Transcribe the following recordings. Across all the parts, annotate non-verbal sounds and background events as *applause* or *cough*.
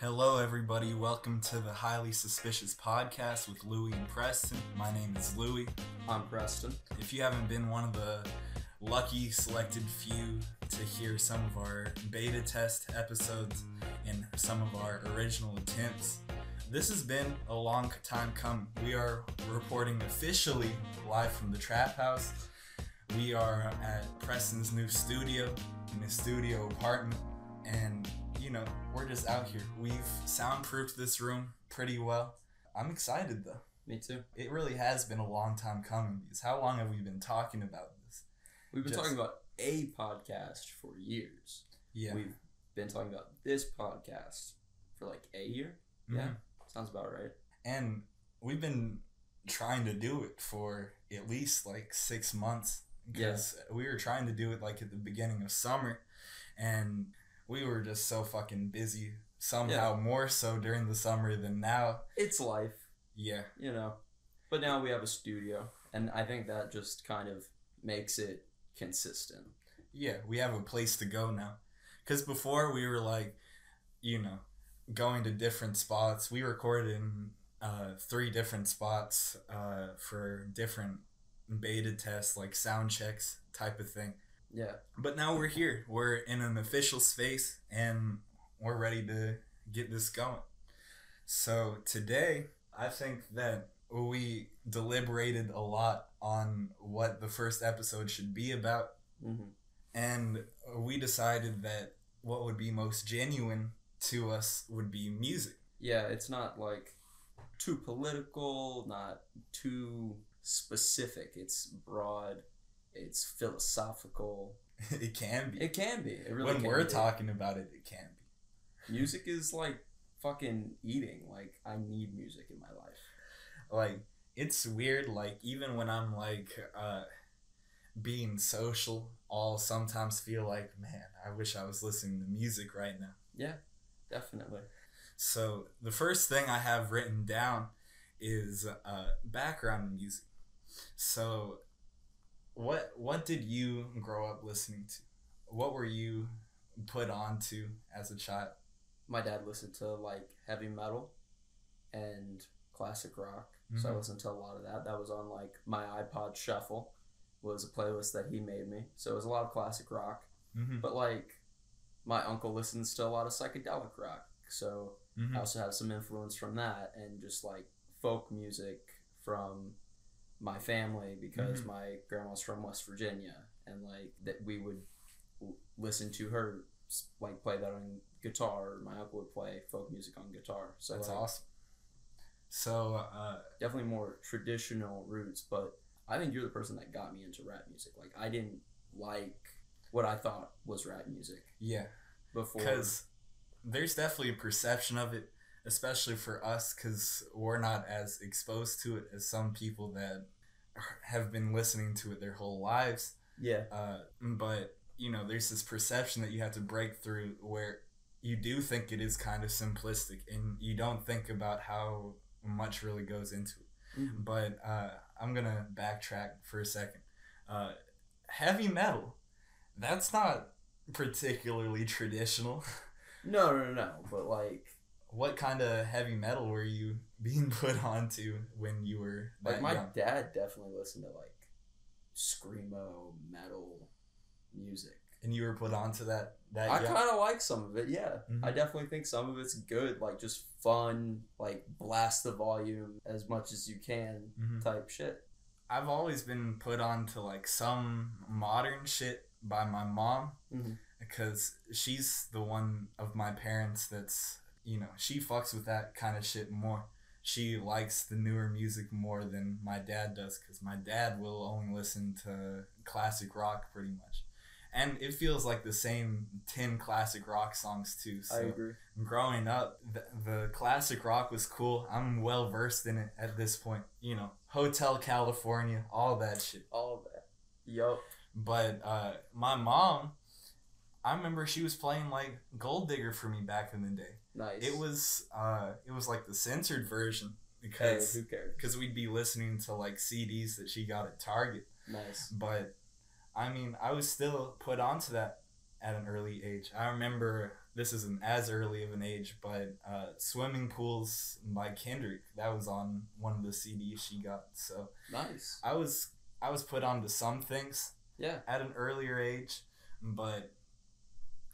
Hello, everybody. Welcome to the Highly Suspicious Podcast with Louie and Preston. My name is Louie. I'm Preston. If you haven't been one of the lucky selected few to hear some of our beta test episodes and some of our original attempts, this has been a long time coming. We are reporting officially live from the Trap House. We are at Preston's new studio, in his studio apartment, and you know, we're just out here. We've soundproofed this room pretty well. I'm excited though. Me too. It really has been a long time coming because how long have we been talking about this? We've been Just- talking about a podcast for years. Yeah. We've been talking about this podcast for like a year. Yeah, Mhm. sounds about right. And we've been trying to do it for at least like six months because we were trying to do it like at the beginning of summer and we were just so fucking busy somehow more so during the summer than now. It's life, Yeah. you know. But now we have a studio, and I think that just kind of makes it consistent. Yeah, we have a place to go now. Because before we were like, you know, going to different spots. We recorded in uh, three different spots uh, for different beta tests, like sound checks type of thing. Yeah, But now we're here. We're in an official space and we're ready to get this going. So today, I think that we deliberated a lot on what the first episode should be about hmm and we decided that what would be most genuine to us would be music. yeah. It's not like too political, not too specific. It's broad. It's philosophical. *laughs* it can be. It can be. It really when we're be. talking about it, it can be. music is like fucking eating. Like I need music in my life. Like it's weird. Like even when I'm like uh, being social, I'll sometimes feel like, man, I wish I was listening to music right now. Yeah, definitely. So the first thing I have written down is uh, background music. So, what what did you grow up listening to? What were you put on to as a child? My dad listened to like heavy metal and classic rock. So I Mhm. listened to a lot of that. That was on like my iPod Shuffle was a playlist that he made me. So it was a lot of classic rock. Mm-hmm. But like my uncle listens to a lot of psychedelic rock. So Mm-hmm. I also have some influence from that and just like folk music from my family because Mhm. my grandma's from West Virginia and like that we would listen to her like play that on guitar. My uncle would play folk music on guitar. So That's like, awesome. So, uh, definitely more traditional roots, but I think you're the person that got me into rap music. Like I didn't like what I thought was rap music yeah, before. because there's definitely a perception of it, especially for us, because we're not as exposed to it as some people that have been listening to it their whole lives. yeah, Uh, but you know, there's this perception that you have to break through where you do think it is kind of simplistic, and you don't think about how much really goes into it. Mhm. But uh, I'm gonna backtrack for a second. Uh, heavy metal, that's not particularly traditional. *laughs* no, no, no, but like what kind of heavy metal were you *laughs* being put onto when you were like my young? dad definitely listened to like screamo metal music. And you were put onto that that I kind of like some of it. Yeah, Mhm. I definitely think some of it's good, like just fun, like blast the volume as much as you can Mhm. type shit. I've always been put onto like some modern shit by my mom Mhm. because she's the one of my parents that's you know she fucks with that kind of shit more. She likes the newer music more than my dad does because my dad will only listen to classic rock pretty much, and it feels like the same ten classic rock songs too. So I agree. growing up, the, the classic rock was cool. I'm well versed in it at this point. You know, Hotel California, all that shit. All that. Yup. But uh, my mom, I remember she was playing like Gold Digger for me back in the day. Nice. It was uh, it was like the censored version Hey, because who cares? because we'd be listening to like CDs that she got at Target. Nice. But I mean, I was still put onto that at an early age. I remember this isn't as early of an age, but uh, Swimming Pools by Kendrick. That was on one of the CDs she got. So Nice. I was I was put onto some things Yeah. at an earlier age, but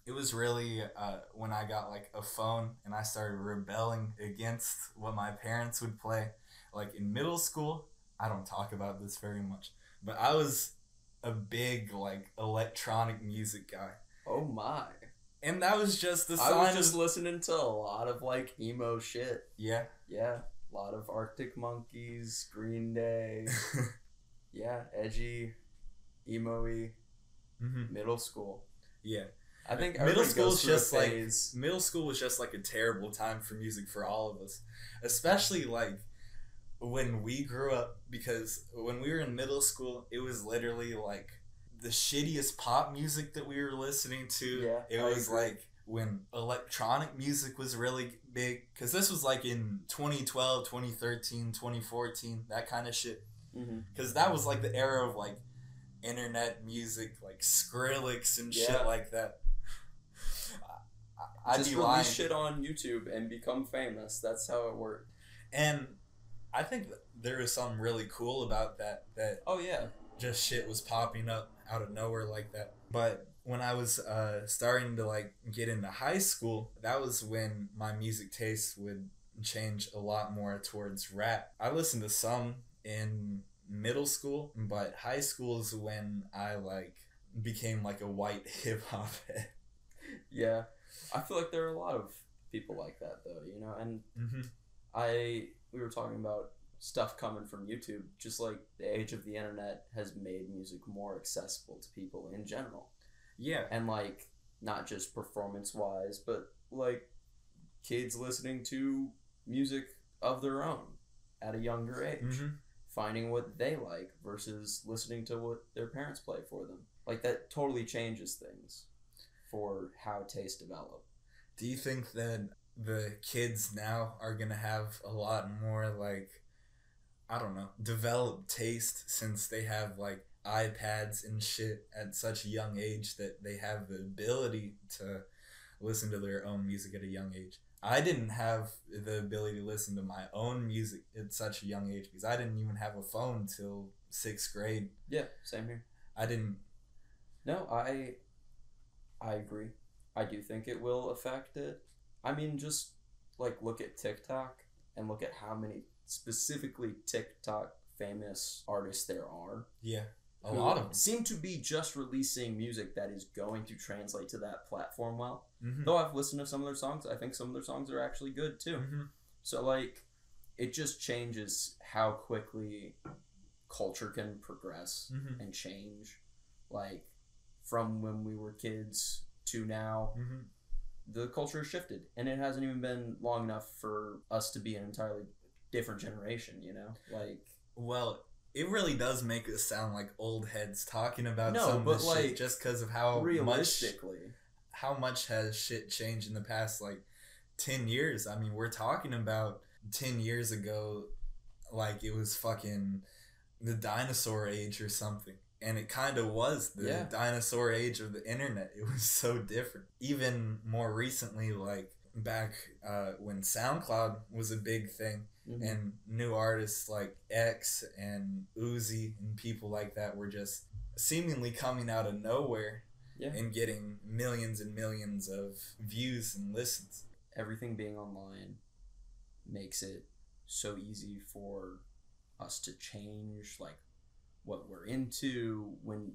it was really uh, when I got like a phone and I started rebelling against what my parents would play. Like in middle school, I don't talk about this very much, but I was a big like electronic music guy, Oh my. and that was just the I was just of, listening to a lot of like emo shit. yeah, Yeah. A lot of Arctic Monkeys, Green Day. *laughs* yeah. Edgy, emo-y, hmm middle school. yeah. I think Middle everybody school's goes through a just like- middle school was just like a terrible time for music for all of us. Especially like when we grew up because when we were in middle school it was literally like the shittiest pop music that we were listening to. Yeah, it I was agree. like when electronic music was really big because this was like in 2012 2013 2014 that kind of shit mm-hmm. because that was like the era of like internet music like skrillex and Yeah. shit like that I'd Just be release lying. shit on YouTube and become famous. That's how it worked. And I think there was something really cool about that. That Oh yeah. just shit was popping up out of nowhere like that. But when I was uh, starting to like get into high school, that was when my music taste would change a lot more towards rap. I listened to some in middle school, but high school is when I like became like a white *laughs* hip hop head. Yeah. I feel like there are a lot of people like that though, you know, and Mm-hmm. I we were talking about stuff coming from YouTube, just like the age of the internet has made music more accessible to people in general. Yeah. And like not just performance wise, but like kids listening to music of their own at a younger age. Mm-hmm. Finding what they like versus listening to what their parents play for them. Like that totally changes things for how taste develop. Do you think that the kids now are gonna have a lot more like I don't know, developed taste since they have like iPads and shit at such a young age that they have the ability to listen to their own music at a young age. I didn't have the ability to listen to my own music at such a young age because I didn't even have a phone till sixth grade. Yeah, same here. I didn't. No, I I agree. I do think it will affect it. I mean, just like look at TikTok and look at how many specifically TikTok famous artists there are. Yeah, a lot of them. seem to be just releasing music that is going to translate to that platform well. Mm-hmm. Though I've listened to some of their songs, I think some of their songs are actually good too. Mm-hmm. So like it just changes how quickly culture can progress Mm-hmm. and change. Like from when we were kids to now, Mm-hmm. the culture has shifted, and it hasn't even been long enough for us to be an entirely different generation. You know, like Well, it really does make us sound like old heads talking about No, some of but, this like, shit just because of how much realistically, how much has shit changed in the past like 10 years. I mean, we're talking about 10 years ago like it was fucking the dinosaur age or something. And it kind of was the Yeah. dinosaur age of the internet. It was so different. Even more recently, like back uh, when SoundCloud was a big thing, Mhm. and new artists like X and Uzi and people like that were just seemingly coming out of nowhere Yeah. and getting millions and millions of views and listens. everything being online makes it so easy for us to change like what we're into when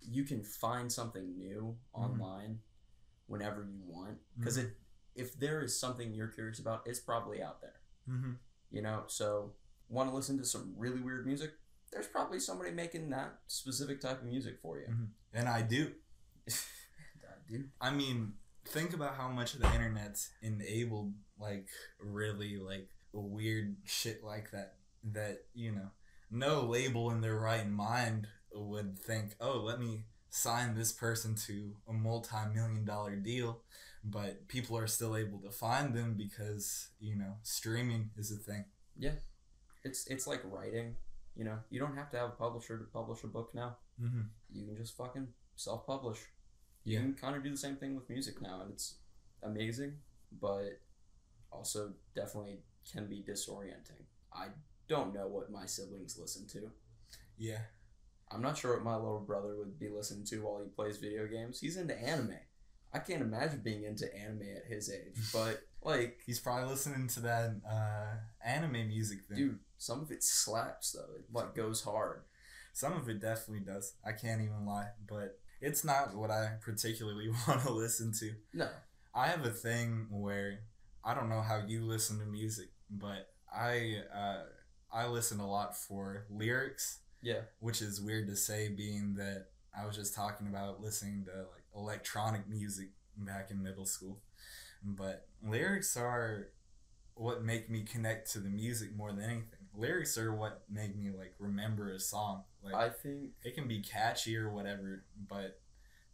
you can find something new Mhm. online whenever you want because it if there is something you're curious about it's probably out there Mm-hmm. you know so want to listen to some really weird music there's probably somebody making that specific type of music for you Mhm. And I do. *laughs* dude I mean, think about how much the internet's enabled like really like weird shit like that. That you know, no label in their right mind would think, oh, let me sign this person to a multi-million dollar deal but people are still able to find them because you know streaming is a thing Yeah. it's it's like writing you know you don't have to have a publisher to publish a book now mm-hmm. you can just fucking self-publish. You Yeah. can kind of do the same thing with music now, and it's amazing, but also definitely can be disorienting. I don't know what my siblings listen to. Yeah. I'm not sure what my little brother would be listening to while he plays video games. He's into anime. I can't imagine being into anime at his age, *laughs* but like, He's probably listening to that uh, anime music thing. dude, some of it slaps though. It like goes hard. Some of it definitely does. I can't even lie, but it's not what I particularly *laughs* want to listen to. No, I have a thing where I don't know how you listen to music, but I uh, I listen a lot for lyrics, yeah, which is weird to say, being that I was just talking about listening to like electronic music back in middle school. But lyrics are what make me connect to the music more than anything. Lyrics are what make me like remember a song. Like I think it can be catchy or whatever, but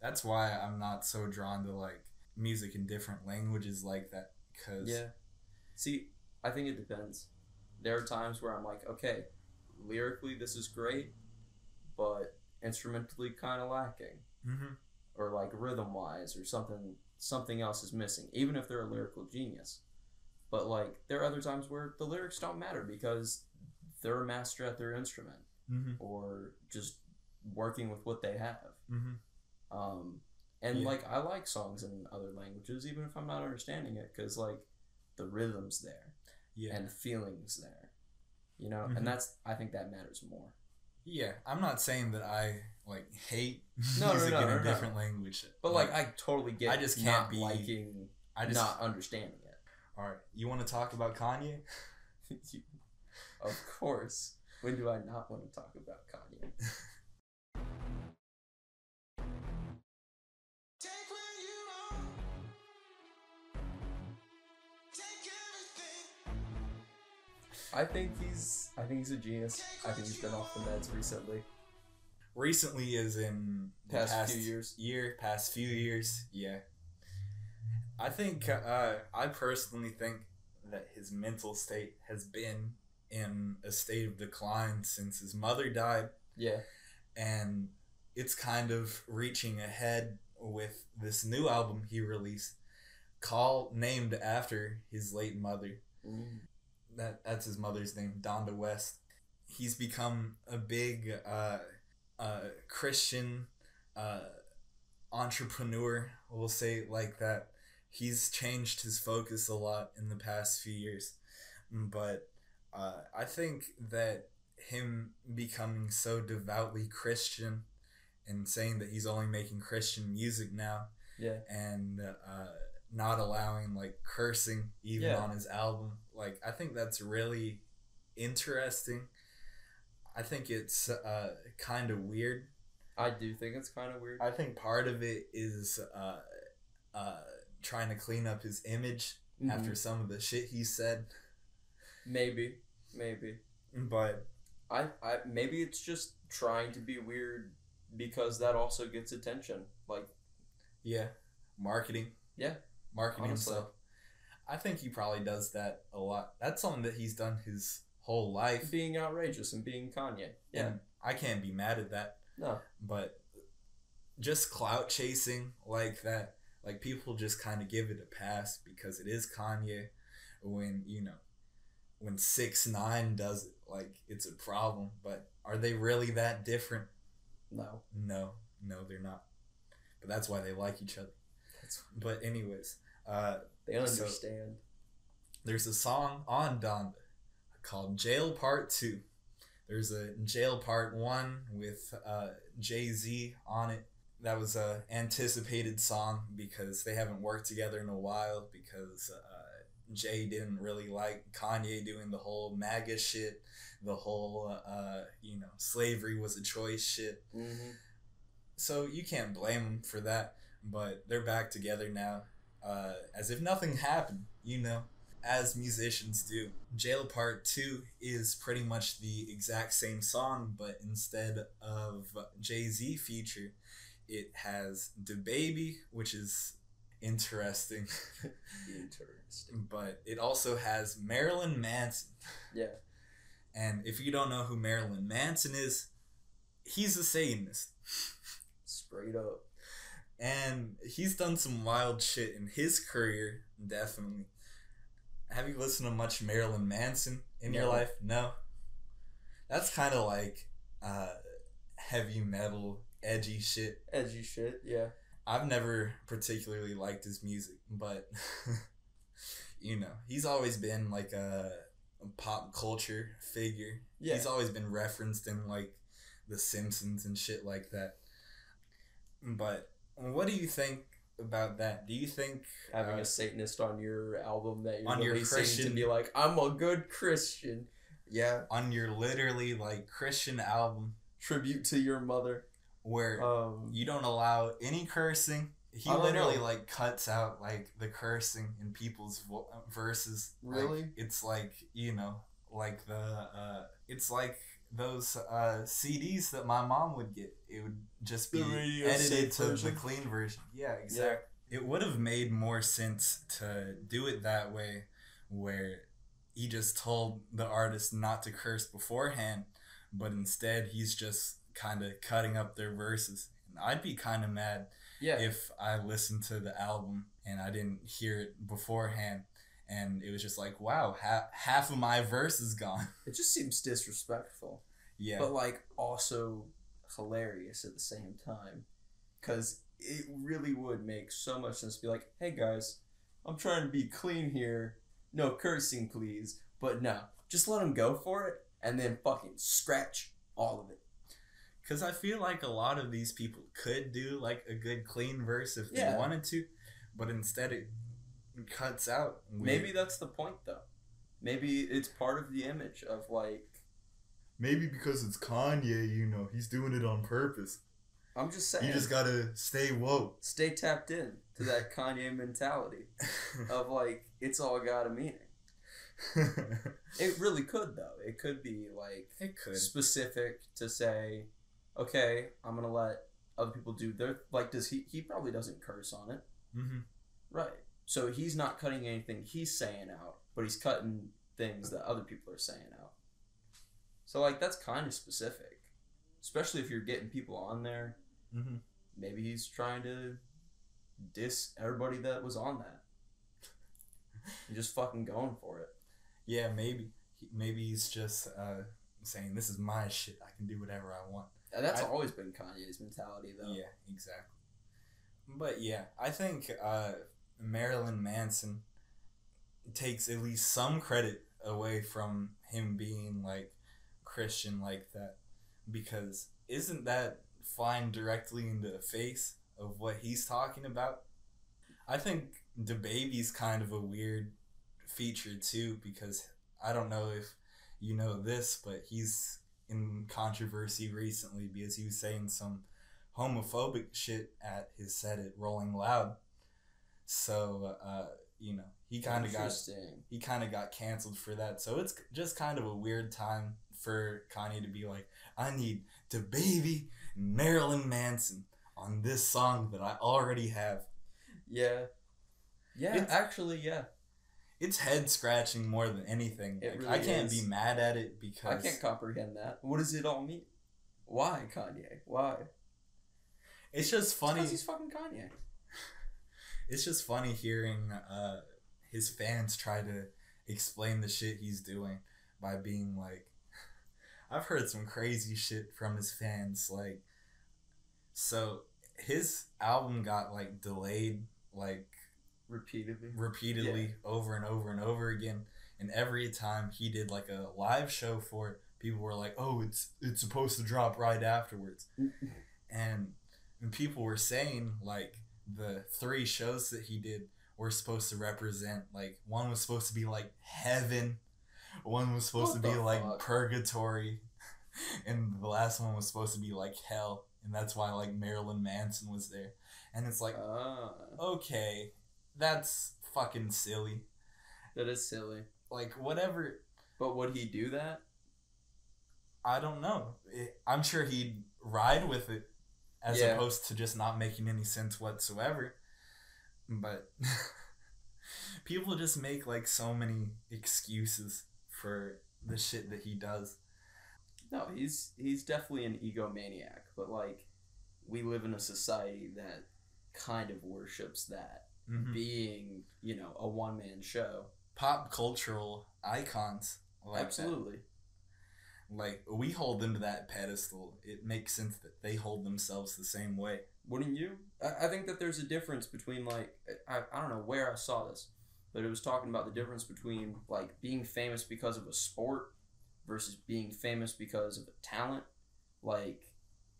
that's why I'm not so drawn to like music in different languages like that. Cause yeah. See, I think it depends. There are times where I'm like, okay, lyrically this is great, but instrumentally kind of lacking, hmm or like rhythm wise, or something something else is missing. Even if they're a lyrical genius, but like there are other times where the lyrics don't matter because they're a master at their instrument hmm or just working with what they have. hmm Um, and Yeah. like I like songs in other languages, even if I'm not understanding it, because like the rhythm's there Yeah. and feelings there, you know, Mhm. and that's I think that matters more. yeah. I'm not saying that I like hate No, no, music no, in a no. different language. But like I totally get. I just can't be- liking, I just not understanding it. all right. You want to talk about Kanye? it. *laughs* of course. When do I not want to talk about Kanye? *laughs* I think he's. I think he's a genius. I think he's been off the meds recently. Recently, is in the Past few years. Year, past few years. Yeah. I think. Uh, I personally think that his mental state has been in a state of decline since his mother died. Yeah. and it's kind of reaching ahead with this new album he released call named after his late mother Mm. That that's his mother's name donda west he's become a big uh, uh, christian uh, entrepreneur we'll say it like that he's changed his focus a lot in the past few years but uh, i think that him becoming so devoutly Christian and saying that he's only making Christian music now Yeah. and uh, not allowing like cursing even Yeah. on his album. Like, I think that's really interesting. I think it's uh, kind of weird. I do think it's kind of weird. I think part of it is uh, uh, trying to clean up his image Mhm. after some of the shit he said. maybe, maybe. But I, I maybe it's just trying to be weird because that also gets attention. Like Yeah, marketing. Yeah, marketing honestly. himself. I think he probably does that a lot. That's something that he's done his whole life. being outrageous and being Kanye. Yeah. and I can't be mad at that. No. But just clout chasing like that, like people just kind of give it a pass because it is Kanye. When you know, when 6ix9ine does it, like it's a problem. But are they really that different? No. No, no, they're not. But that's why they like each other. That's, But anyways, uh, they So- understand. there's a song on Donda called Jail Part 2. There's a Jail Part 1 with uh, Jay Z on it. That was a anticipated song because they haven't worked together in a while because uh, Jay didn't really like Kanye doing the whole MAGA shit, the whole, uh, you know, slavery was a choice shit. mm-hmm. So you can't blame them for that, but they're back together now, uh, as if nothing happened, you know, as musicians do. Jail Part 2 is pretty much the exact same song, but instead of Jay Z feature, it has DaBaby, which is interesting, Interesting. *laughs* but it also has Marilyn Manson. Yeah. And if you don't know who Marilyn Manson is, he's a Satanist. Straight up. And he's done some wild shit in his career, definitely. Have you listened to much Marilyn Manson in your life? No. That's kind of like uh, heavy metal, edgy shit. Edgy shit, yeah. I've never particularly liked his music, but *laughs* you know, he's always been like a, a pop culture figure. Yeah. He's always been referenced in like The Simpsons and shit like that. But what do you think about that? Do you think Having uh, a Satanist on your album that you're On your Christian- to be like, I'm a good Christian. Yeah. on your literally like Christian album Tribute to your mother. where Um, you don't allow any cursing? He literally know. like cuts out like the cursing in people's vo- verses. Like, Really? it's like you know, like the uh, it's like those uh, CDs that my mom would get. It would just be edited to the clean version. Yeah, exactly. It would have made more sense to do it that way, where he just told the artist not to curse beforehand, but instead he's just kind of cutting up their verses. And I'd be kind of mad yeah. if I listened to the album and I didn't hear it beforehand, and it was just like, wow, ha- half of my verse is gone. it just seems disrespectful. yeah, but like also hilarious at the same time because it really would make so much sense to be like hey guys i'm trying to be clean here no cursing please but no just let them go for it and then fucking scratch all of it because I feel like a lot of these people could do like a good clean verse if they wanted to, but instead it cuts out. weird. maybe that's the point though maybe it's part of the image of like maybe because it's Kanye, you know, he's doing it on purpose. i'm just saying You just gotta stay woke. stay tapped in to that *laughs* kanye mentality of like it's all got a meaning *laughs* It really could though. It could be like it could. specific to say, okay, I'm gonna let other people do their like. Does he? He probably doesn't curse on it, hmm right? So he's not cutting anything he's saying out, but he's cutting things that other people are saying out. So like that's kind of specific, especially if you're getting people on there. hmm Maybe he's trying to diss everybody that was on that. You're *laughs* just fucking going for it. Yeah, maybe. Maybe he's just uh, saying, "This is my shit. I can do whatever I want." And that's I- always been Kanye's mentality, though. Yeah, exactly. But yeah, I think uh, Marilyn Manson takes at least some credit away from him being like Christian like that, because isn't that flying directly into the face of what he's talking about? I think DaBaby's kind of a weird feature too, because I don't know if you know this, but he's in controversy recently because he was saying some homophobic shit at his set at Rolling Loud. So, uh, you know, he kind of got he kind of got canceled for that. So it's just kind of a weird time for Kanye to be like, I need DaBaby Marilyn Manson on this song that I already have. Yeah. Yeah, It's- actually, yeah. It's head scratching more than anything. Like, I can't is. be mad at it because I can't comprehend that. What does it all mean? Why Kanye? Why? it's just funny. Because he's fucking Kanye. It's just funny hearing uh, his fans try to explain the shit he's doing by being like *laughs* I've heard some crazy shit from his fans like so his album got like delayed like Repeatedly. repeatedly over and over and over again and every time he did like a live show for it people were like oh it's it's supposed to drop right afterwards. And, and people were saying like the three shows that he did were supposed to represent like one was supposed to be like heaven one was supposed What to be like fuck? purgatory *laughs* and the last one was supposed to be like hell and that's why like marilyn manson was there and it's like Ah, okay that's fucking silly that is silly. like whatever But would he do that? i don't know It- i'm sure he'd ride with it as Yeah. opposed to just not making any sense whatsoever but *laughs* people just make like so many excuses for the shit that he does No, he's he's definitely an egomaniac. But like, we live in a society that kind of worships that Mhm. being, you know, a one man show. Pop cultural icons like that. Like we hold them to that pedestal. It makes sense that they hold themselves the same way. Wouldn't you? I, I think that there's a difference between like I, I don't know where I saw this, but it was talking about the difference between like being famous because of a sport versus being famous because of a talent. Like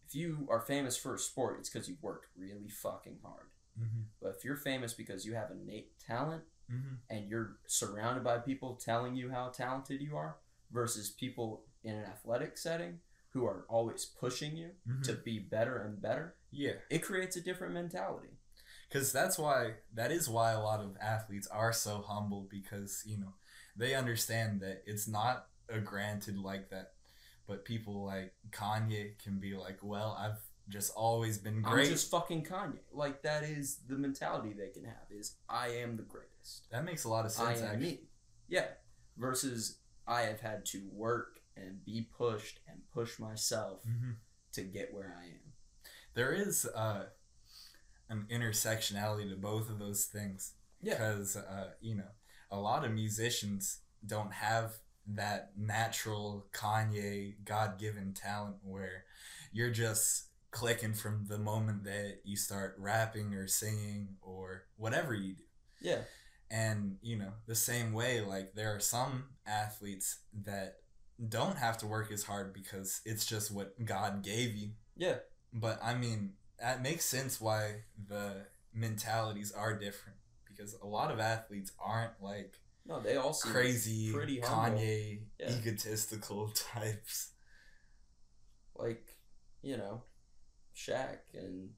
if you are famous for a sport, it's because you worked really fucking hard. Mm-hmm. But if you're famous because you have innate talent Mm-hmm. and you're surrounded by people telling you how talented you are versus people in an athletic setting who are always pushing you Mm-hmm. to be better and better, yeah, it creates a different mentality. because that's why that is why a lot of athletes are so humble because you know they understand that it's not a granted like that. But people like Kanye can be like, well, I've just always been great. I'm just fucking Kanye. Like that is the mentality they can have is I am the greatest. that makes a lot of sense. I am Actually, me. Yeah. Versus I have had to work and be pushed and push myself hmm to get where I am. there is uh, an intersectionality to both of those things. Yeah. because uh, you know a lot of musicians don't have that natural Kanye God given talent where you're just clicking from the moment that you start rapping or singing or whatever you do. Yeah. And you know the same way, like there are some athletes that don't have to work as hard because it's just what God gave you. Yeah. But I mean, that makes sense why the mentalities are different because a lot of athletes aren't like No, they all seem crazy pretty humble. Kanye Yeah. egotistical *laughs* types. like you know Shaq and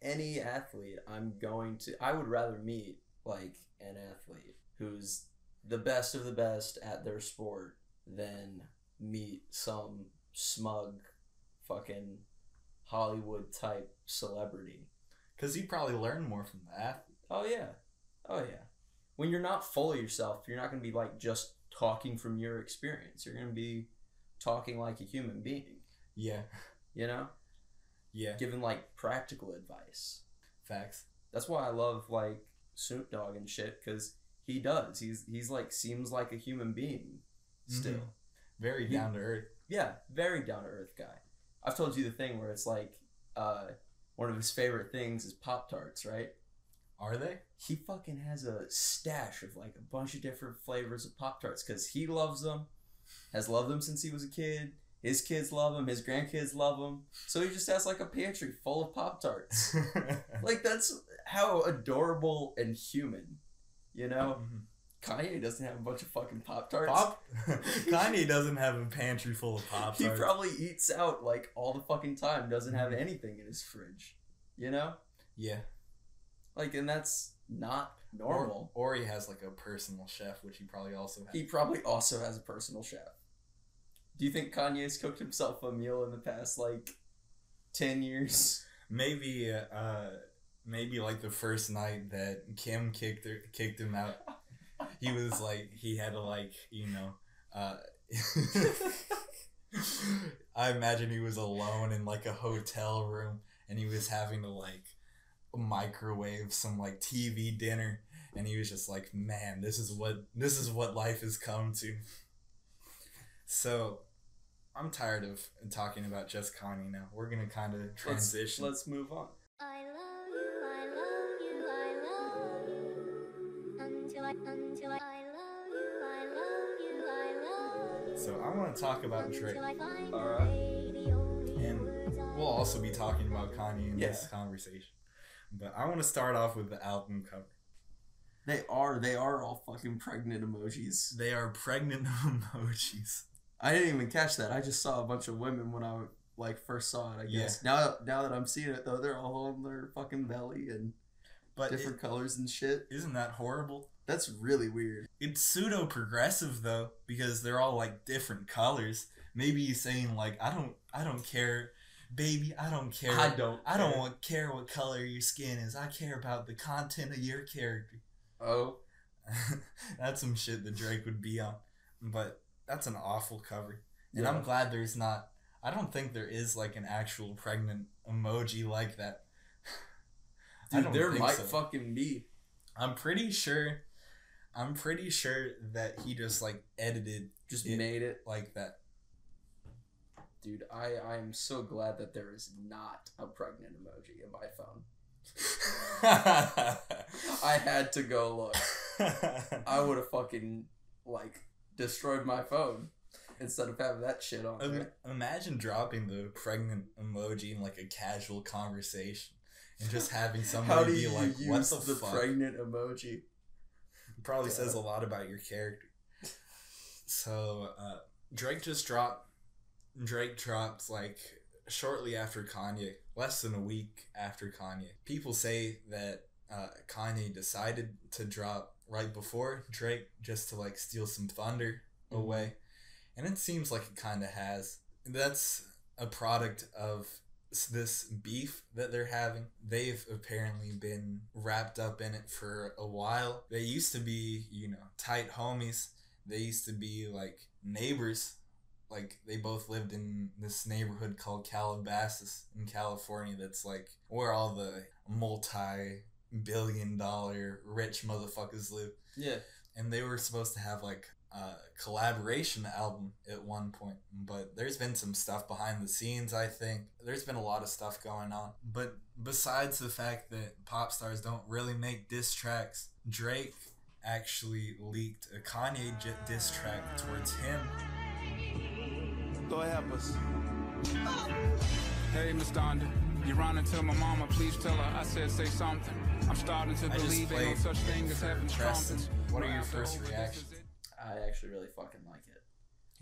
any athlete I'm going to I would rather meet like an athlete who's the best of the best at their sport than meet some smug fucking Hollywood type celebrity. Because you probably learn more from that. Oh yeah. Oh yeah. When you're not full of yourself, you're not going to be like just talking from your experience. You're going to be talking like a human being, Yeah. you know? Yeah. Giving like practical advice. Facts. That's why I love like Snoop Dogg and shit because he does. He's he's like seems like a human being still. Mhm. Very down to earth. Yeah, very down to earth guy. I've told you the thing where it's like uh, one of his favorite things is Pop Tarts, right? Are they? He fucking has a stash of like a bunch of different flavors of Pop Tarts because he loves them, has loved them since he was a kid. His kids love them. His grandkids love them. So he just has like a pantry full of Pop Tarts. *laughs* like that's how adorable and human, you know. Mhm. Kanye doesn't have a bunch of fucking Pop Tarts. Pop. *laughs* Kanye doesn't have a pantry full of pop Tarts. He probably eats out like all the fucking time. Doesn't have Mhm. anything in his fridge, you know. yeah. Like, and that's not normal. Or, or he has like a personal chef, which he probably also has. He probably also has a personal chef. Do you think Kanye's cooked himself a meal in the past like ten years? maybe uh maybe like the first night that Kim kicked her, kicked him out he was like he had to like you know uh *laughs* I imagine he was alone in like a hotel room and he was having to like microwave some like TV dinner and he was just like man this is what this is what life has come to. So I'm tired of talking about just Kanye now. We're gonna kind of Let's, transition. let's move on. Want to talk about Drake, Until I find a Alright. and words we'll also be talking about Kanye in this conversation. But I want to start off with the album cover. They are. They are all fucking pregnant emojis. They are pregnant *laughs* emojis. I didn't even catch that. I just saw a bunch of women when I like first saw it. I Yeah. guess now now that I'm seeing it though, they're all holding their fucking belly and But different colors and shit. is isn't that horrible? That's really weird. It's pseudo progressive though, because they're all like different colors. Maybe he's saying like, I don't, I don't care, baby, I don't care. I don't. I don't care. want care what color your skin is. I care about the content of your character. Oh, *laughs* that's some shit that Drake would be on. But that's an awful cover. And Yeah. I'm glad there's not I don't think there is like an actual pregnant emoji like that. Dude, there might so. fucking be. I'm pretty sure. I'm pretty sure that he just like edited Just It- made it. like that. Dude, I, I am so glad that there is not a pregnant emoji in my phone. *laughs* I had to go look. *laughs* I would have fucking, like, destroyed my phone instead of having that shit on there. imagine dropping the pregnant emoji in like a casual conversation and just having somebody be like, use "What the, the fuck?" pregnant emoji? Probably Yeah. says a lot about your character. So uh, Drake just dropped. Drake dropped like shortly after Kanye, less than a week after Kanye. People say that uh, Kanye decided to drop right before Drake just to like steal some thunder Mhm. away, and it seems like it kind of has. That's a product of this beef that they're having. They've apparently been wrapped up in it for a while. They used to be, you know, tight homies. They used to be like neighbors. Like they both lived in this neighborhood called Calabasas in California. That's like where all the multi-billion dollar rich motherfuckers live Yeah. and they were supposed to have like a collaboration album at one point but there's been some stuff behind the scenes i think there's been a lot of stuff going on but besides the fact that pop stars don't really make diss tracks drake actually leaked a kanye j- diss track towards him Lord help us. Hey, Miss Donda, you running to my mama, please tell her I said say something. I'm starting to I believe ain't no such thing as having trumpets. What are your first reactions? I actually really fucking like it.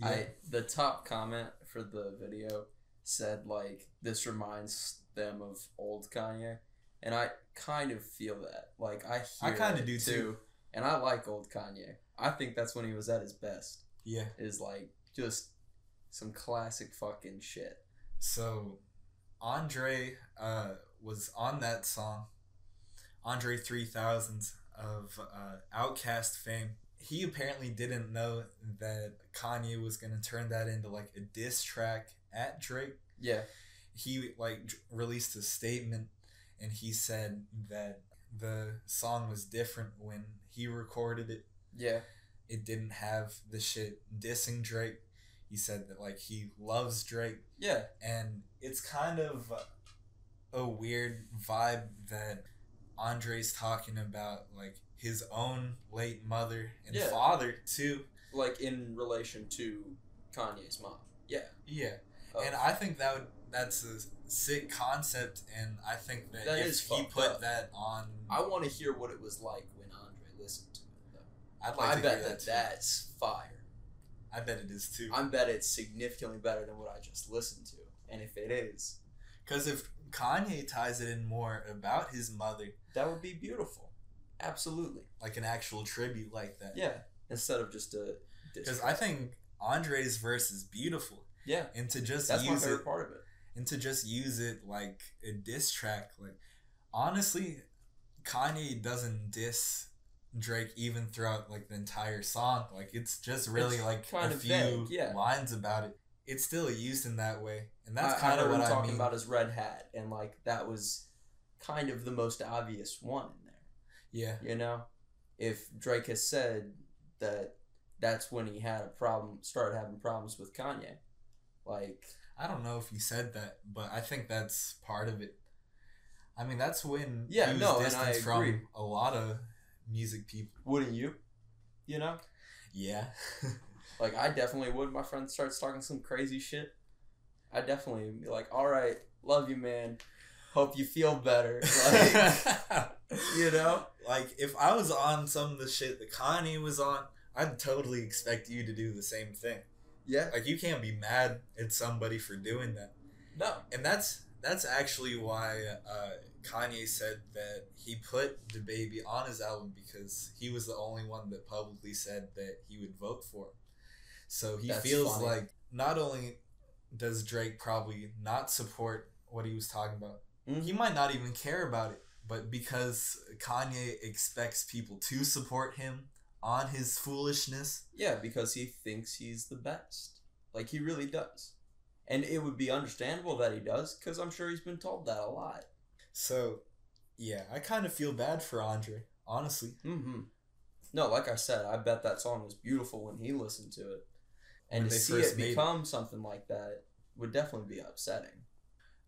I the top comment for the video said like this reminds them of old Kanye, and I kind of feel that. Like I I kinda it do too. and I like old Kanye. I think that's when he was at his best. yeah Is like just some classic fucking shit. So, Andre uh, was on that song, Andre 3000s of uh, OutKast fame. He apparently didn't know that Kanye was going to turn that into like a diss track at Drake. Yeah, He like d- released a statement and he said that the song was different when he recorded it. Yeah, it didn't have the shit dissing Drake. He said that like he loves Drake. Yeah, and it's kind of a weird vibe that Andre's talking about like his own late mother and Yeah. father too. like in relation to Kanye's mom. Yeah, Yeah. of- And I think that would that's a sick concept and I think that, That if he put up. that on I want to hear what it was like when Andre listened to it. Though. I'd like I bet that too. that's fire. I bet it is too. I bet it's significantly better than what I just listened to. And if it is, Cuz if Kanye ties it in more about his mother, that would be beautiful. Absolutely. like an actual tribute like that. Yeah. Instead of just a. Because. I think Andre's verse is beautiful, Yeah. and to just That's my use favorite it part of it. and to just use it like a diss track, like honestly, Kanye doesn't diss Drake even throughout like the entire song. Like it's just really It's like a few vague, yeah. lines about it. It's still used in that way, and that's kind of what I'm talking mean. about his red hat, and like that was kind of the most obvious one. Yeah, You know, if Drake has said that that's when he had a problem, started having problems with Kanye, like I don't know if he said that, but I think that's part of it. I mean, that's when Yeah, no, and distanced I agree. from a lot of music people. wouldn't you? You know, Yeah. *laughs* like I definitely would. My friend starts talking some crazy shit. I definitely be like, all right, love you, man. Hope you feel better. *laughs* Like, you know, like if I was on some of the shit that Kanye was on, I'd totally expect you to do the same thing. yeah, Like you can't be mad at somebody for doing that. no, And that's that's actually why uh, Kanye said that he put DaBaby on his album because he was the only one that publicly said that he would vote for him. So he That's feels funny. like not only does Drake probably not support what he was talking about, Mhm. he might not even care about it, but because Kanye expects people to support him on his foolishness, yeah, because he thinks he's the best. Like he really does, and it would be understandable that he does, because I'm sure he's been told that a lot. So, Yeah, I kind of feel bad for Andre, honestly. Mm-hmm. No, like I said, I bet that song was beautiful when he listened to it, and When to see it made it. become something like that would definitely be upsetting.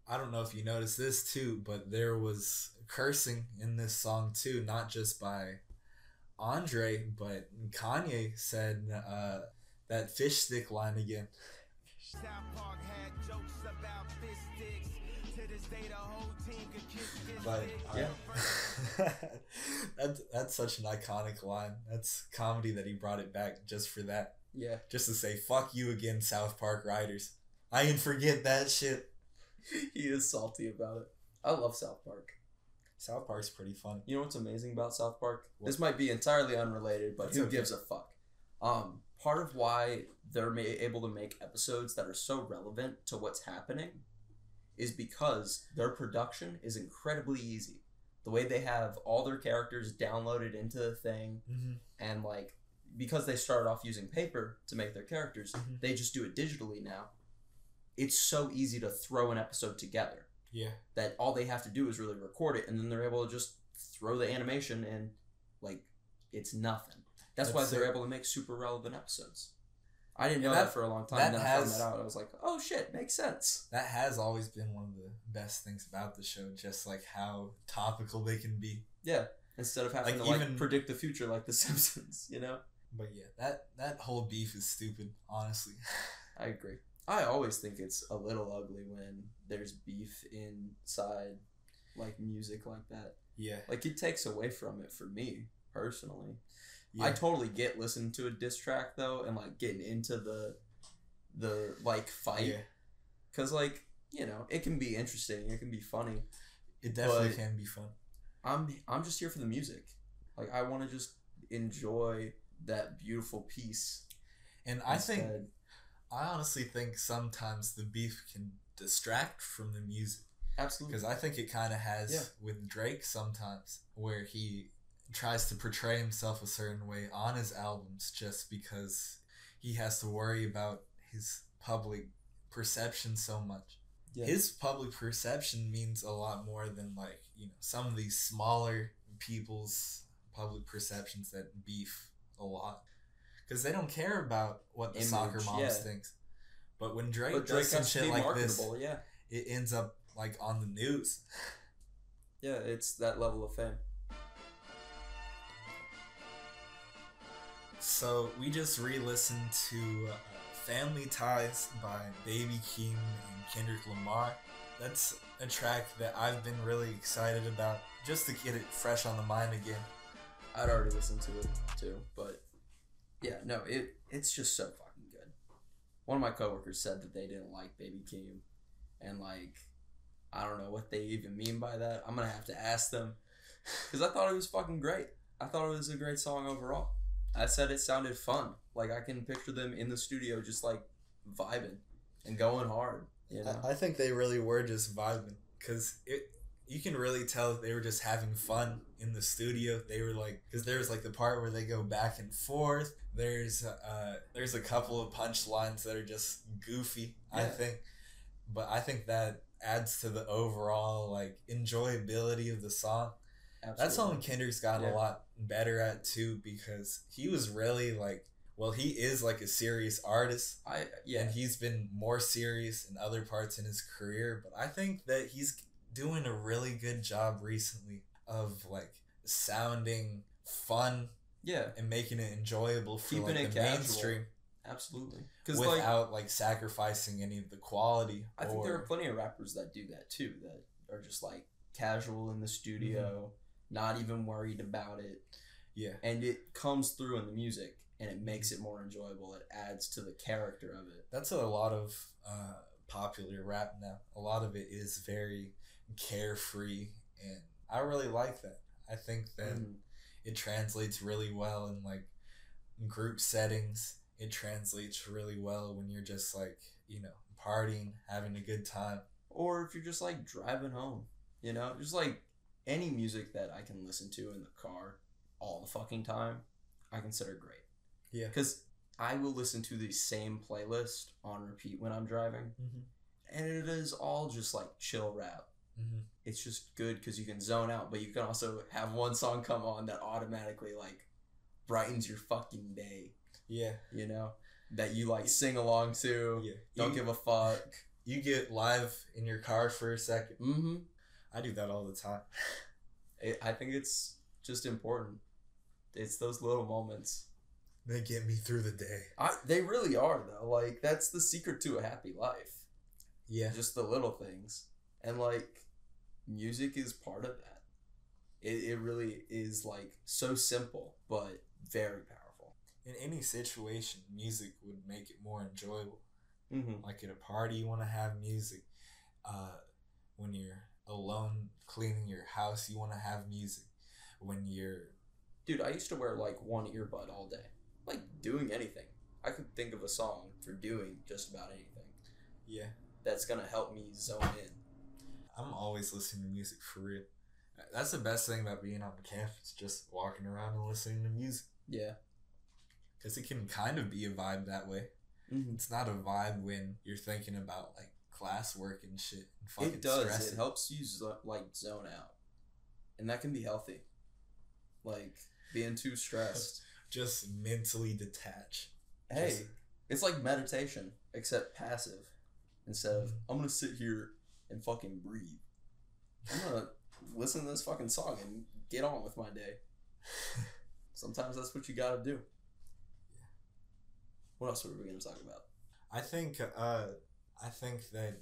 I don't know if you noticed this too, but there was cursing in this song too, not just by Andre, but Kanye said uh, that fish stick line again. South Park had jokes about fish sticks. To this day, the whole team could kiss this But. Yeah. *laughs* that's that's such an iconic line. That's comedy that he brought it back just for that, Yeah, just to say "fuck you" again, South Park writers. I can forget that shit. *laughs* he is salty about it. I love South Park. South Park's pretty fun. You know what's amazing about South Park? What? This might be entirely unrelated, but It's who okay. gives a fuck? Um, part of why they're able to make episodes that are so relevant to what's happening is because their production is incredibly easy. The way they have all their characters downloaded into the thing, Mm-hmm. and like because they started off using paper to make their characters, Mhm. they just do it digitally now. It's so easy to throw an episode together Yeah, that all they have to do is really record it and then they're able to just throw the animation and like it's nothing. That's, why they're it. able to make super relevant episodes. I didn't know that, that- for a long time. that and then I has- found that out. I was like, oh shit, makes sense. that has always been one of the best things about the show. Just like how topical they can be. Yeah. Instead of having Like, to like even- predict the future like The *laughs* Simpsons, you know? But yeah, that that whole beef is stupid. Honestly. I agree. I always think it's a little ugly when there's beef inside like music like that. yeah. Like it takes away from it for me personally. yeah. I totally get listening to a diss track though, and like getting into the the like fight, yeah. because like you know it can be interesting, it can be funny. It definitely can be fun. I'm I'm just here for the music. Like I want to just enjoy that beautiful piece. And I think. I honestly think sometimes the beef can distract from the music absolutely because I think it kind of has Yeah. with Drake sometimes where he tries to portray himself a certain way on his albums just because he has to worry about his public perception so much. Yeah. His public perception means a lot more than like, you know, some of these smaller people's public perceptions that beef a lot. Cuz they don't care about what the soccer moms yeah. thinks. But when Drake, but does some shit like this. Yeah, it ends up like on the news. yeah, it's that level of fame. So we just re-listened to uh, "Family Ties" by Baby Keem and Kendrick Lamar. That's a track that I've been really excited about, just to get it fresh on the mind again. I'd already listened to it too, but yeah, no, it it's just so fucking good. One of my coworkers said that they didn't like Baby Keem, and like I don't know what they even mean by that. I'm gonna have to ask them *laughs* because I thought it was fucking great. I thought it was a great song overall. I said it sounded fun. Like I can picture them in the studio just like vibing and going hard. You know? I, I think they really were just vibing, cause it. You can really tell they were just having fun in the studio. They were like, because there's like the part where they go back and forth. There's uh, there's a couple of punchlines that are just goofy. I think, but I think that adds to the overall like enjoyability of the song. That's Absolutely. something Kendrick's gotten Yeah. a lot better at too, because he was really like, well, he is like a serious artist I yeah. and he's been more serious in other parts in his career but i think that he's doing a really good job recently of like sounding fun yeah. and making it enjoyable for Keeping like the casual. mainstream Absolutely. Because without like, sacrificing any of the quality I think there are plenty of rappers that do that too, that are just like casual in the studio, not even worried about it, yeah and it comes through in the music and it makes it more enjoyable. It adds to the character of it. that's a lot of uh, popular rap now a lot of it is very carefree and i really like that i think that Mhm. it translates really well in like group settings. It translates really well when you're just like, you know, partying, having a good time. Or if you're just like driving home, you know, just like any music that I can listen to in the car all the fucking time, I consider great. Yeah. Because I will listen to the same playlist on repeat when I'm driving. and it is all just like chill rap. Mhm. It's just good because you can zone out, but you can also have one song come on that automatically like brightens your fucking day. Yeah. You know that you like sing along to. Yeah. Don't you, give a fuck. you get live in your car for a second. Mm-hmm. I do that all the time. *laughs* It, I think it's just important. It's those little moments. They get me through the day. I, they really are though. Like that's the secret to a happy life. Yeah. Just the little things, and like music is part of that. It it really is like so simple but very powerful. In any situation, music would make it more enjoyable. Mm-hmm. Like at a party, you want to have music. Uh, when you're alone cleaning your house, you want to have music. When you're Dude, I used to wear like one earbud all day, like doing anything. I could think of a song for doing just about anything yeah, that's gonna help me zone in. I'm always listening to music for real. That's the best thing about being on the campus, just walking around and listening to music. Yeah. Because it can kind of be a vibe that way. Mm-hmm. It's not a vibe when you're thinking about like classwork and shit. And fucking It does. stressing. It helps you zo- like zone out, and that can be healthy. Like being too stressed. *laughs* Just mentally detach. hey, Just- it's like meditation, except passive. Instead of Mhm. I'm gonna sit here and fucking breathe. I'm gonna listen to this fucking song and get on with my day. *laughs* Sometimes that's what you gotta do. What else were we gonna talk about? I think uh I think that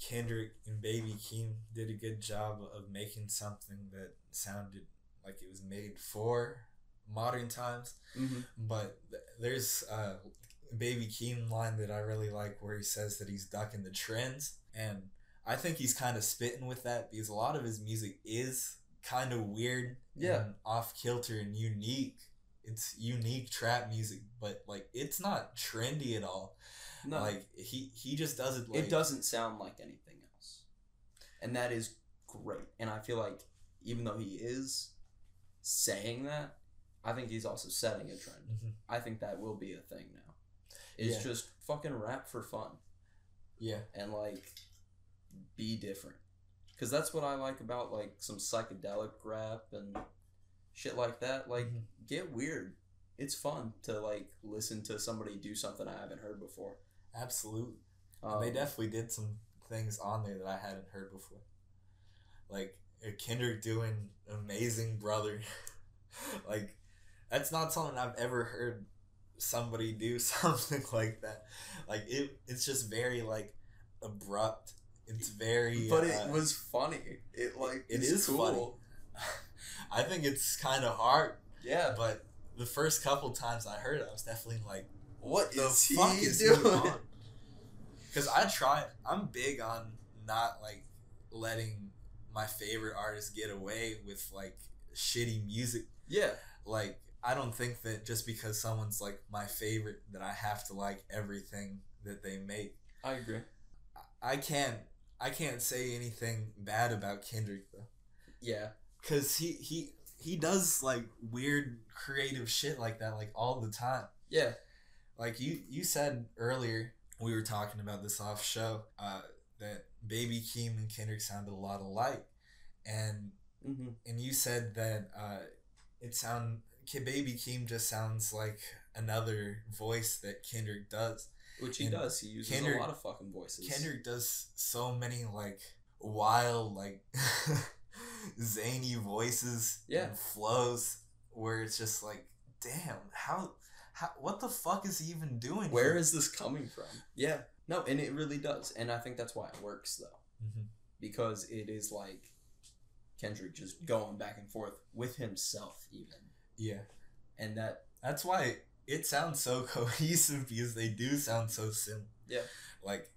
Kendrick and Baby Keem did a good job of making something that sounded like it was made for modern times. Mm-hmm. But there's a Baby Keem line that I really like where he says that he's ducking the trends. And I think he's kind of spitting with that because a lot of his music is kind of weird Yeah. and off kilter and unique. It's unique trap music, but like it's not trendy at all. No, Like he he just does it like it doesn't sound like anything else, and that is great. And I feel like even though he is saying that, I think he's also setting a trend. Mhm. I think that will be a thing now. It's Yeah. just fucking rap for fun Yeah. and like be different. Cause that's what I like about like some psychedelic rap and shit like that. Like Mhm. get weird. It's fun to like listen to somebody do something I haven't heard before. Absolutely. Um, they definitely did some things on there that I hadn't heard before. Like uh, Kendrick doing Amazing Brother. *laughs* like that's not something I've ever heard somebody do *laughs* something like that. Like it it's just very like abrupt. It's very but uh, it was funny. It like it is cool. funny. *laughs* I think it's kind of hard, Yeah. but the first couple times I heard it, I was definitely like, What the is fuck he is doing? he? *laughs* Because I try. I'm big on not like letting my favorite artists get away with like shitty music. Yeah. Like I don't think that just because someone's like my favorite that I have to like everything that they make. I agree. I can't. I can't say anything bad about Kendrick though, Yeah. because he he he does like weird creative shit like that like all the time. Yeah. like you you said earlier we were talking about this off show uh, that baby keem and kendrick sounded a lot alike and Mm-hmm. and you said that uh, it sound baby keem just sounds like another voice that kendrick does Which he And does. He uses Kendrick- a lot of fucking voices. kendrick does so many like wild like *laughs* zany voices Yeah. and flows where it's just like damn how how what the fuck is he even doing Where here? is this coming from? Yeah. No, and it really does. And I think that's why it works though. Mhm. Because it is like Kendrick just going back and forth with himself even. Yeah. And that That's why it sounds so *laughs* cohesive because they do sound so similar. Yeah. Like,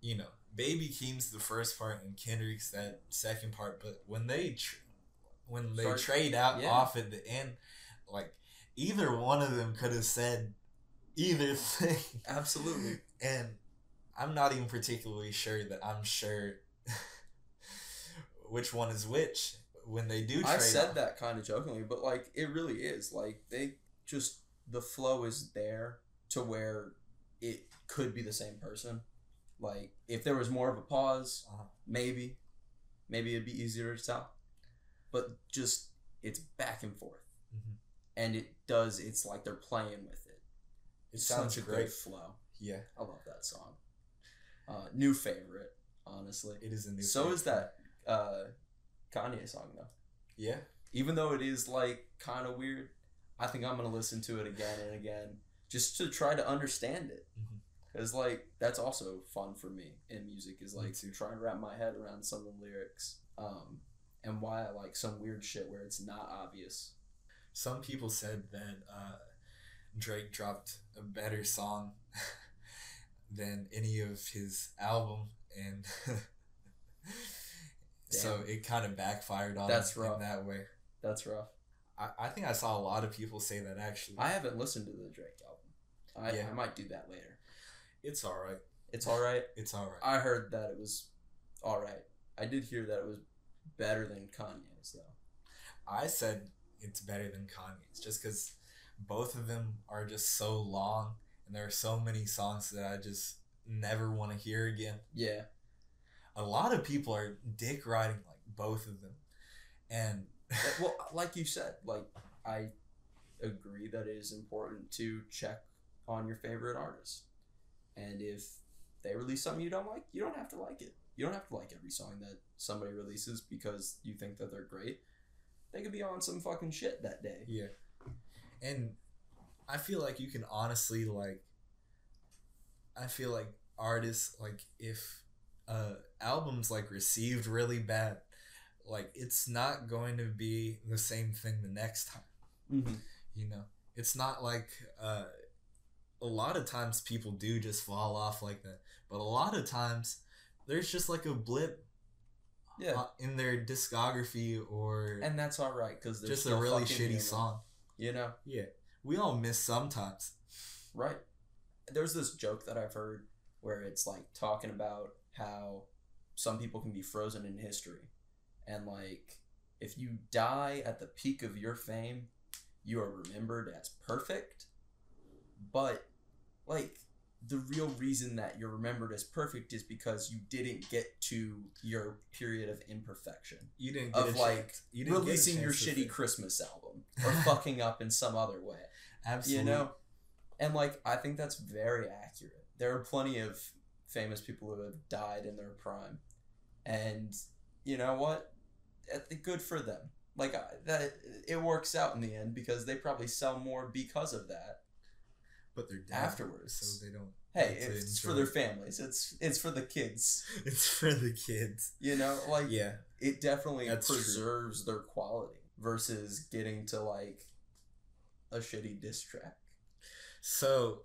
you know, Baby Keem's the first part and Kendrick's that second part, but when they tr- when they trade out yeah. off at the end, like either one of them could have said either *laughs* thing. absolutely And I'm not even particularly sure that I'm sure *laughs* which one is which when they do trade I said off. that kind of jokingly, but like it really is. Like they just the flow is there to where it could be the same person. Like if there was more of a pause, Uh-huh. maybe, maybe it'd be easier to tell. But just it's back and forth, Mhm. and it does. It's like they're playing with it. It sounds Such a great. great flow. Yeah, I love that song. Uh, new favorite, honestly. it is a new. So favorite. is that uh, Kanye song though. Yeah, Even though it is like kind of weird, I think I'm gonna listen to it again and again just to try to understand it. Mhm. Cause like that's also fun for me in music is like to try to wrap my head around some of the lyrics, um, and why I like some weird shit where it's not obvious. some people said that uh, Drake dropped a better song *laughs* than any of his album, and *laughs* so it kind of backfired on That's him rough. in that way. That's rough. I, I think I saw a lot of people say that actually. I haven't listened to the Drake album. I, Yeah. I might do that later. it's all right. It's all right. It's all right. I heard that it was all right. I did hear that it was better than Kanye's though. I said it's better than Kanye's just because both of them are just so long and there are so many songs that I just never want to hear again. Yeah. A lot of people are dick riding like both of them, and Well, like you said, like I agree that it is important to check on your favorite artist, and if they release something you don't like, you don't have to like it. You don't have to like every song that somebody releases because you think that they're great. They could be on some fucking shit that day. yeah, and I feel like you can honestly like. I feel like artists like if uh albums like received really bad, like it's not going to be the same thing the next time. Mm-hmm. you know it's not like uh, a lot of times people do just fall off like that but a lot of times there's just like a blip Yeah, uh, in their discography or and that's all right because there's just a really shitty song You know, yeah we all miss sometimes Right. There's this joke that I've heard where it's like talking about how some people can be frozen in history. And like, if you die at the peak of your fame, you are remembered as perfect. But, like, the real reason that you're remembered as perfect is because you didn't get to your period of imperfection you didn't get of like chance. you didn't releasing your shitty. Christmas album *laughs* or fucking up in some other way absolutely you know and like i think that's very accurate there are plenty of famous people who have died in their prime and you know what good for them. Like that it works out in the end because they probably sell more because of that but they're dead afterwards. so they don't hey it's for their families. It's it's for the kids. *laughs* It's for the kids. You know like yeah. it definitely That's true. preserves their quality versus getting to like a shitty diss track. So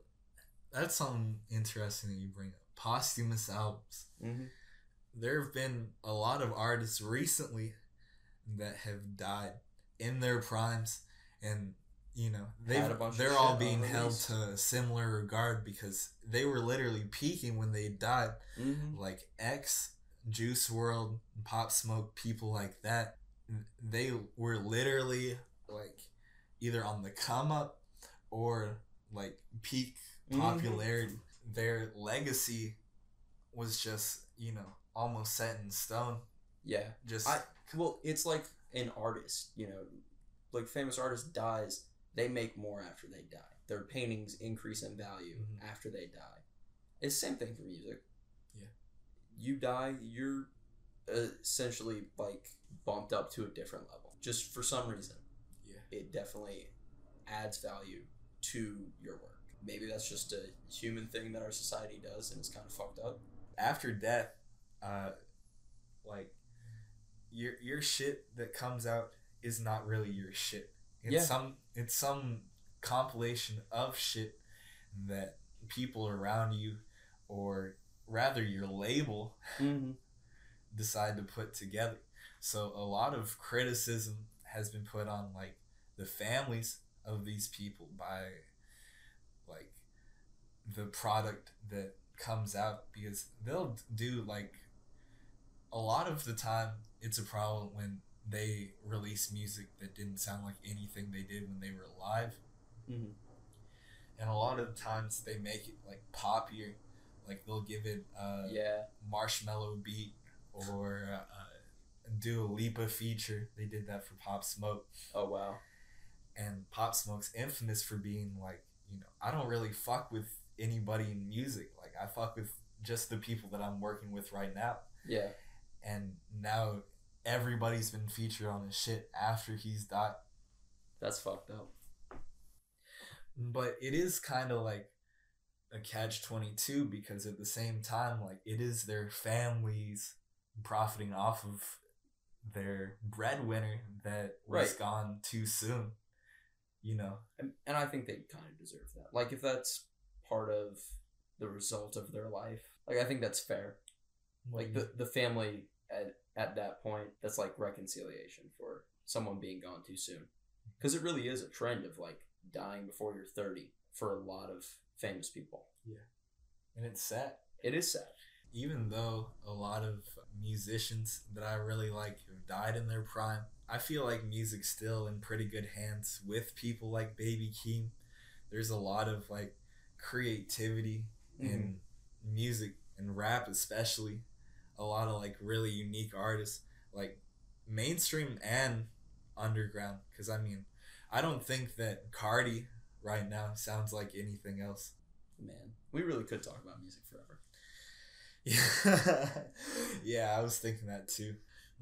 that's something interesting that you bring up. Posthumous albums. Mm-hmm. there have been a lot of artists recently that have died in their primes. And you know they Had a bunch of they're all being held to a similar regard because they were literally peaking when they died. Mm-hmm. like X Juice WRLD Pop Smoke people like that they were literally like either on the come up or like peak Mhm. popularity. Their legacy was just you know almost set in stone yeah just I well, it's like an artist, you know, like famous artist dies, they make more after they die. Their paintings increase in value Mhm. after they die. It's the same thing for music. Yeah. You die, you're essentially like bumped up to a different level. Just for some reason. Yeah. It definitely adds value to your work. Maybe that's just a human thing that our society does and it's kind of fucked up. after death, uh, like your your shit that comes out is not really your shit. It's Yeah. some it's some compilation of shit that people around you, or rather your label, Mm-hmm. decide to put together. So a lot of criticism has been put on like the families of these people by like the product that comes out because they'll do like a lot of the time it's a problem when they release music that didn't sound like anything they did when they were alive Mm-hmm. and a lot of times they make it like poppier like they'll give it uh Yeah. Marshmello beat or uh, Dua Lipa feature. They did that for Pop Smoke. Oh wow. and Pop Smoke's infamous for being like, you know, I don't really fuck with anybody in music. Like I fuck with just the people that I'm working with right now. Yeah. And now everybody's been featured on his shit after he's died. That's fucked up. But it is kind of like a catch 22 because at the same time like it is their families profiting off of their breadwinner that was gone too soon. You know, And, and I think they kind of deserve that. Like if that's part of the result of their life, like I think that's fair. Like mm-hmm. the the family at at that point, that's like reconciliation for someone being gone too soon. Because it really is a trend of like dying before you're 30 for a lot of famous people. Yeah. And it's sad. It is sad. even though a lot of musicians that I really like have died in their prime, I feel like music's still in pretty good hands with people like Baby Keem. There's a lot of like creativity in mm-hmm. music and rap, especially. A lot of like really unique artists, like mainstream and underground. Because I mean, I don't think that Cardi right now sounds like anything else. Man, we really could talk about music forever. Yeah, *laughs* yeah, I was thinking that too.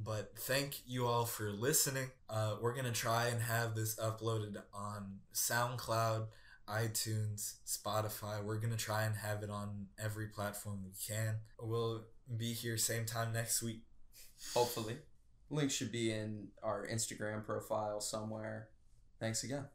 But thank you all for listening. Uh, we're gonna try and have this uploaded on SoundCloud, iTunes, Spotify. We're gonna try and have it on every platform we can. We'll be here same time next week. Hopefully. Link should be in our Instagram profile somewhere. Thanks again.